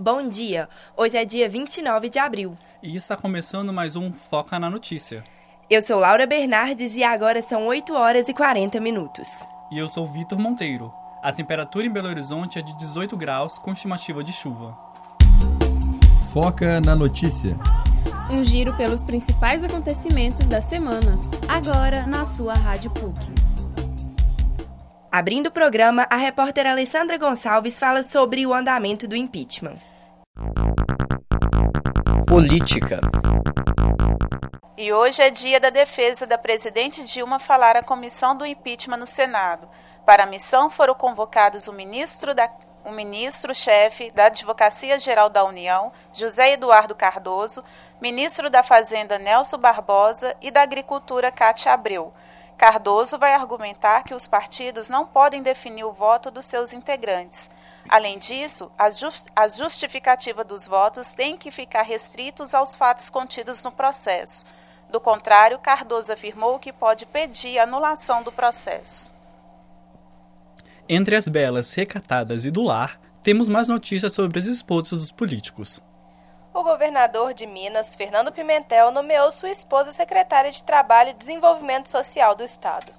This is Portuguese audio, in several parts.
Bom dia! Hoje é dia 29 de abril. E está começando mais um Foca na Notícia. Eu sou Laura Bernardes e agora são 8 horas e 40 minutos. E eu sou Vitor Monteiro. A temperatura em Belo Horizonte é de 18 graus, com estimativa de chuva. Foca na Notícia. Um giro pelos principais acontecimentos da semana. Agora na sua Rádio PUC. Abrindo o programa, a repórter Alessandra Gonçalves fala sobre o andamento do impeachment. Política. E hoje é dia da defesa da presidente Dilma falar à comissão do impeachment no Senado. Para a missão foram convocados o ministro da o ministro-chefe da Advocacia Geral da União, José Eduardo Cardoso, ministro da Fazenda Nelson Barbosa e da Agricultura Cátia Abreu. Cardoso vai argumentar que os partidos não podem definir o voto dos seus integrantes. Além disso, a justificativa dos votos tem que ficar restritos aos fatos contidos no processo. Do contrário, Cardoso afirmou que pode pedir anulação do processo. Entre as belas, recatadas e do lar, temos mais notícias sobre as esposas dos políticos. O governador de Minas, Fernando Pimentel, nomeou sua esposa secretária de Trabalho e Desenvolvimento Social do Estado.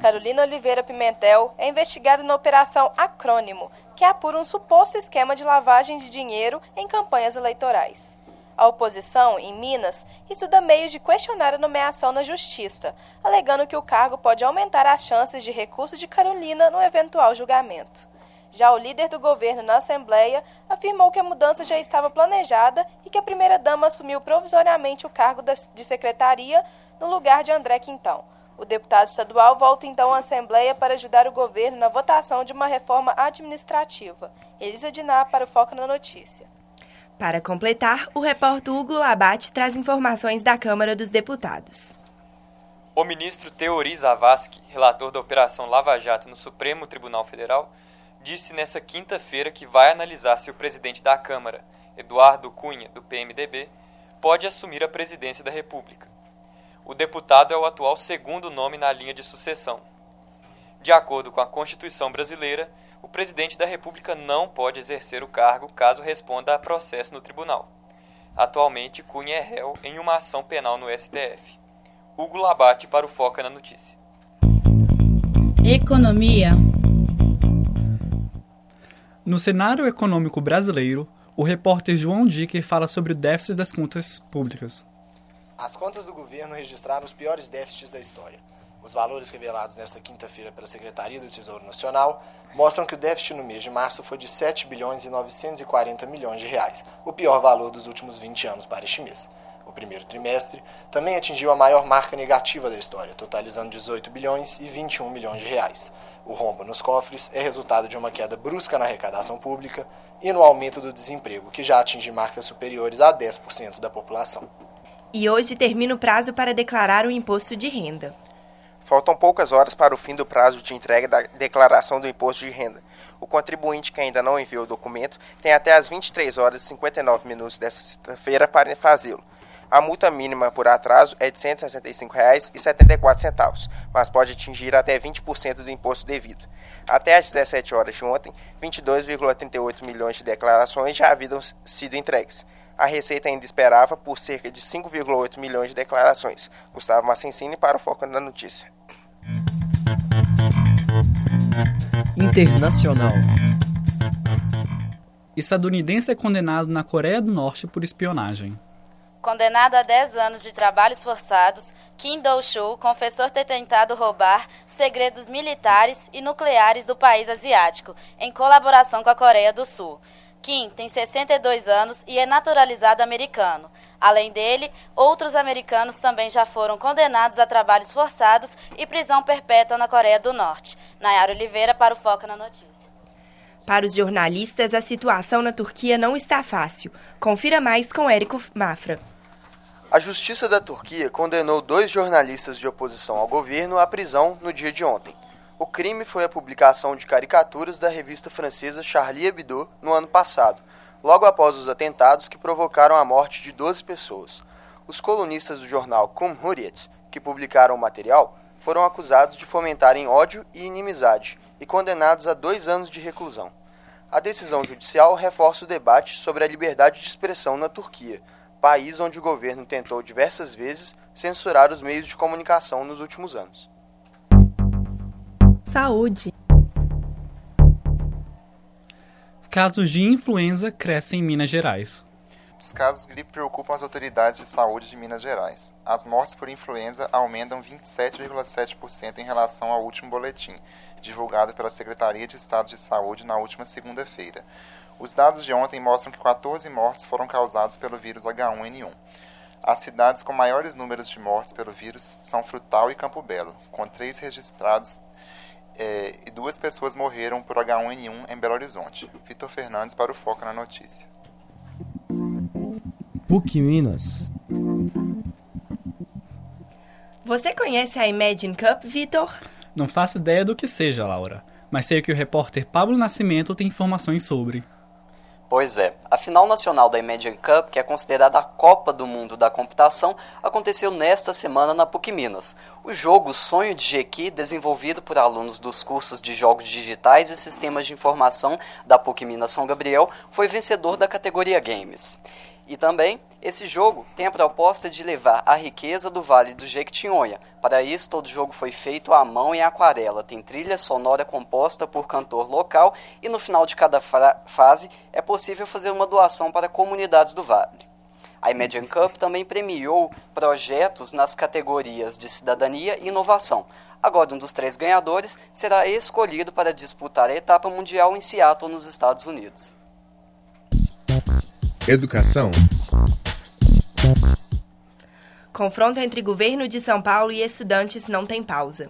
Carolina Oliveira Pimentel é investigada na Operação Acrônimo, que apura um suposto esquema de lavagem de dinheiro em campanhas eleitorais. A oposição, em Minas, estuda meios de questionar a nomeação na Justiça, alegando que o cargo pode aumentar as chances de recurso de Carolina no eventual julgamento. Já o líder do governo na Assembleia afirmou que a mudança já estava planejada e que a primeira-dama assumiu provisoriamente o cargo de secretaria no lugar de André Quintão. O deputado estadual volta então à Assembleia para ajudar o governo na votação de uma reforma administrativa. Elisa Diná para o Foco na Notícia. Para completar, o repórter Hugo Labate traz informações da Câmara dos Deputados. O ministro Teori Zavascki, relator da Operação Lava Jato no Supremo Tribunal Federal, disse nesta quinta-feira que vai analisar se o presidente da Câmara, Eduardo Cunha, do PMDB, pode assumir a presidência da República. O deputado é o atual segundo nome na linha de sucessão. De acordo com a Constituição brasileira, o presidente da República não pode exercer o cargo caso responda a processo no tribunal. Atualmente, Cunha é réu em uma ação penal no STF. Hugo Labate para o Foca na Notícia. Economia. No cenário econômico brasileiro, o repórter João Dicker fala sobre o déficit das contas públicas. As contas do governo registraram os piores déficits da história. Os valores revelados nesta quinta-feira pela Secretaria do Tesouro Nacional mostram que o déficit no mês de março foi de 7 bilhões e 940 milhões de reais, o pior valor dos últimos 20 anos para este mês. O primeiro trimestre também atingiu a maior marca negativa da história, totalizando 18 bilhões e 21 milhões de reais. O rombo nos cofres é resultado de uma queda brusca na arrecadação pública e no aumento do desemprego, que já atinge marcas superiores a 10% da população. E hoje termina o prazo para declarar o imposto de renda. Faltam poucas horas para o fim do prazo de entrega da declaração do imposto de renda. O contribuinte que ainda não enviou o documento tem até as 23 horas e 59 minutos desta sexta-feira para fazê-lo. A multa mínima por atraso é de R$ 165,74, mas pode atingir até 20% do imposto devido. Até às 17 horas de ontem, 22,38 milhões de declarações já haviam sido entregues a Receita ainda esperava por cerca de 5,8 milhões de declarações. Gustavo Massensini para o Foco na Notícia. Internacional. Estadunidense é condenado na Coreia do Norte por espionagem. Condenado a 10 anos de trabalhos forçados, Kim Do-shu confessou ter tentado roubar segredos militares e nucleares do país asiático, em colaboração com a Coreia do Sul. Kim tem 62 anos e é naturalizado americano. Além dele, outros americanos também já foram condenados a trabalhos forçados e prisão perpétua na Coreia do Norte. Nayara Oliveira para o Foco na Notícia. Para os jornalistas, a situação na Turquia não está fácil. Confira mais com Érico Mafra. A Justiça da Turquia condenou dois jornalistas de oposição ao governo à prisão no dia de ontem. O crime foi a publicação de caricaturas da revista francesa Charlie Hebdo no ano passado, logo após os atentados que provocaram a morte de 12 pessoas. Os colunistas do jornal Cumhuriyet, que publicaram o material, foram acusados de fomentarem ódio e inimizade e condenados a dois anos de reclusão. A decisão judicial reforça o debate sobre a liberdade de expressão na Turquia, país onde o governo tentou diversas vezes censurar os meios de comunicação nos últimos anos. Saúde. Casos de influenza crescem em Minas Gerais. Os casos de gripe preocupam as autoridades de saúde de Minas Gerais. As mortes por influenza aumentam 27,7% em relação ao último boletim, divulgado pela Secretaria de Estado de Saúde na última segunda-feira. Os dados de ontem mostram que 14 mortes foram causadas pelo vírus H1N1. As cidades com maiores números de mortes pelo vírus são Frutal e Campo Belo, com três registrados é, e duas pessoas morreram por H1N1 em Belo Horizonte. Vitor Fernandes para o Foco na Notícia. PUC Minas. Você conhece a Imagine Cup, Vitor? Não faço ideia do que seja, Laura, mas sei que o repórter Pablo Nascimento tem informações sobre. Pois é, a final nacional da Imagine Cup, que é considerada a Copa do Mundo da computação, aconteceu nesta semana na PUC Minas. O jogo Sonho de Jequi, desenvolvido por alunos dos cursos de Jogos Digitais e Sistemas de Informação da PUC Minas São Gabriel, foi vencedor da categoria Games. E também, esse jogo tem a proposta de levar a riqueza do Vale do Jequitinhonha. Para isso, todo jogo foi feito à mão em aquarela, tem trilha sonora composta por cantor local e no final de cada fase é possível fazer uma doação para comunidades do Vale. A Imagine Cup também premiou projetos nas categorias de cidadania e inovação. Agora, um dos três ganhadores será escolhido para disputar a etapa mundial em Seattle, nos Estados Unidos. Educação. Confronto entre governo de São Paulo e estudantes não tem pausa.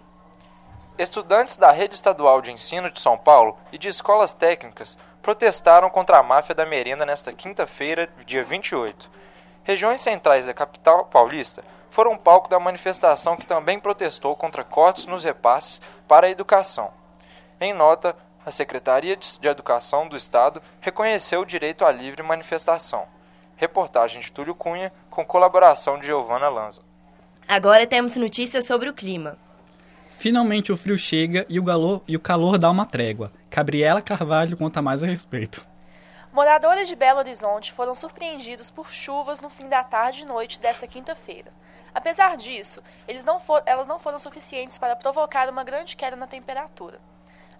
Estudantes da Rede Estadual de Ensino de São Paulo e de escolas técnicas protestaram contra a máfia da merenda nesta quinta-feira, dia 28. Regiões centrais da capital paulista foram palco da manifestação que também protestou contra cortes nos repasses para a educação. Em nota, a Secretaria de Educação do Estado reconheceu o direito à livre manifestação. Reportagem de Túlio Cunha, com colaboração de Giovana Lanza. Agora temos notícias sobre o clima. Finalmente o frio chega e o, galor, e o calor dá uma trégua. Gabriela Carvalho conta mais a respeito. Moradores de Belo Horizonte foram surpreendidos por chuvas no fim da tarde e noite desta quinta-feira. Apesar disso, não for, elas não foram suficientes para provocar uma grande queda na temperatura.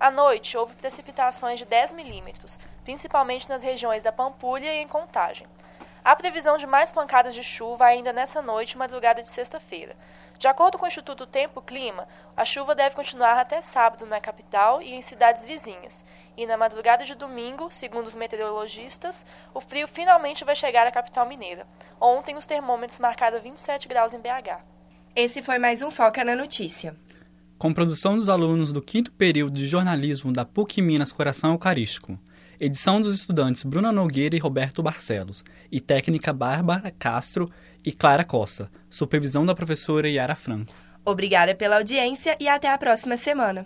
À noite, houve precipitações de 10 milímetros, principalmente nas regiões da Pampulha e em Contagem. Há previsão de mais pancadas de chuva ainda nessa noite e madrugada de sexta-feira. De acordo com o Instituto Tempo Clima, a chuva deve continuar até sábado na capital e em cidades vizinhas. E na madrugada de domingo, segundo os meteorologistas, o frio finalmente vai chegar à capital mineira. Ontem, os termômetros marcaram 27 graus em BH. Esse foi mais um Foca na Notícia com produção dos alunos do quinto período de jornalismo da PUC Minas Coração Eucarístico, edição dos estudantes Bruna Nogueira e Roberto Barcelos, e técnica Bárbara Castro e Clara Costa, supervisão da professora Yara Franco. Obrigada pela audiência e até a próxima semana.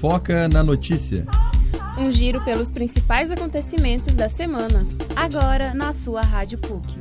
Foca na notícia. Um giro pelos principais acontecimentos da semana, agora na sua Rádio PUC.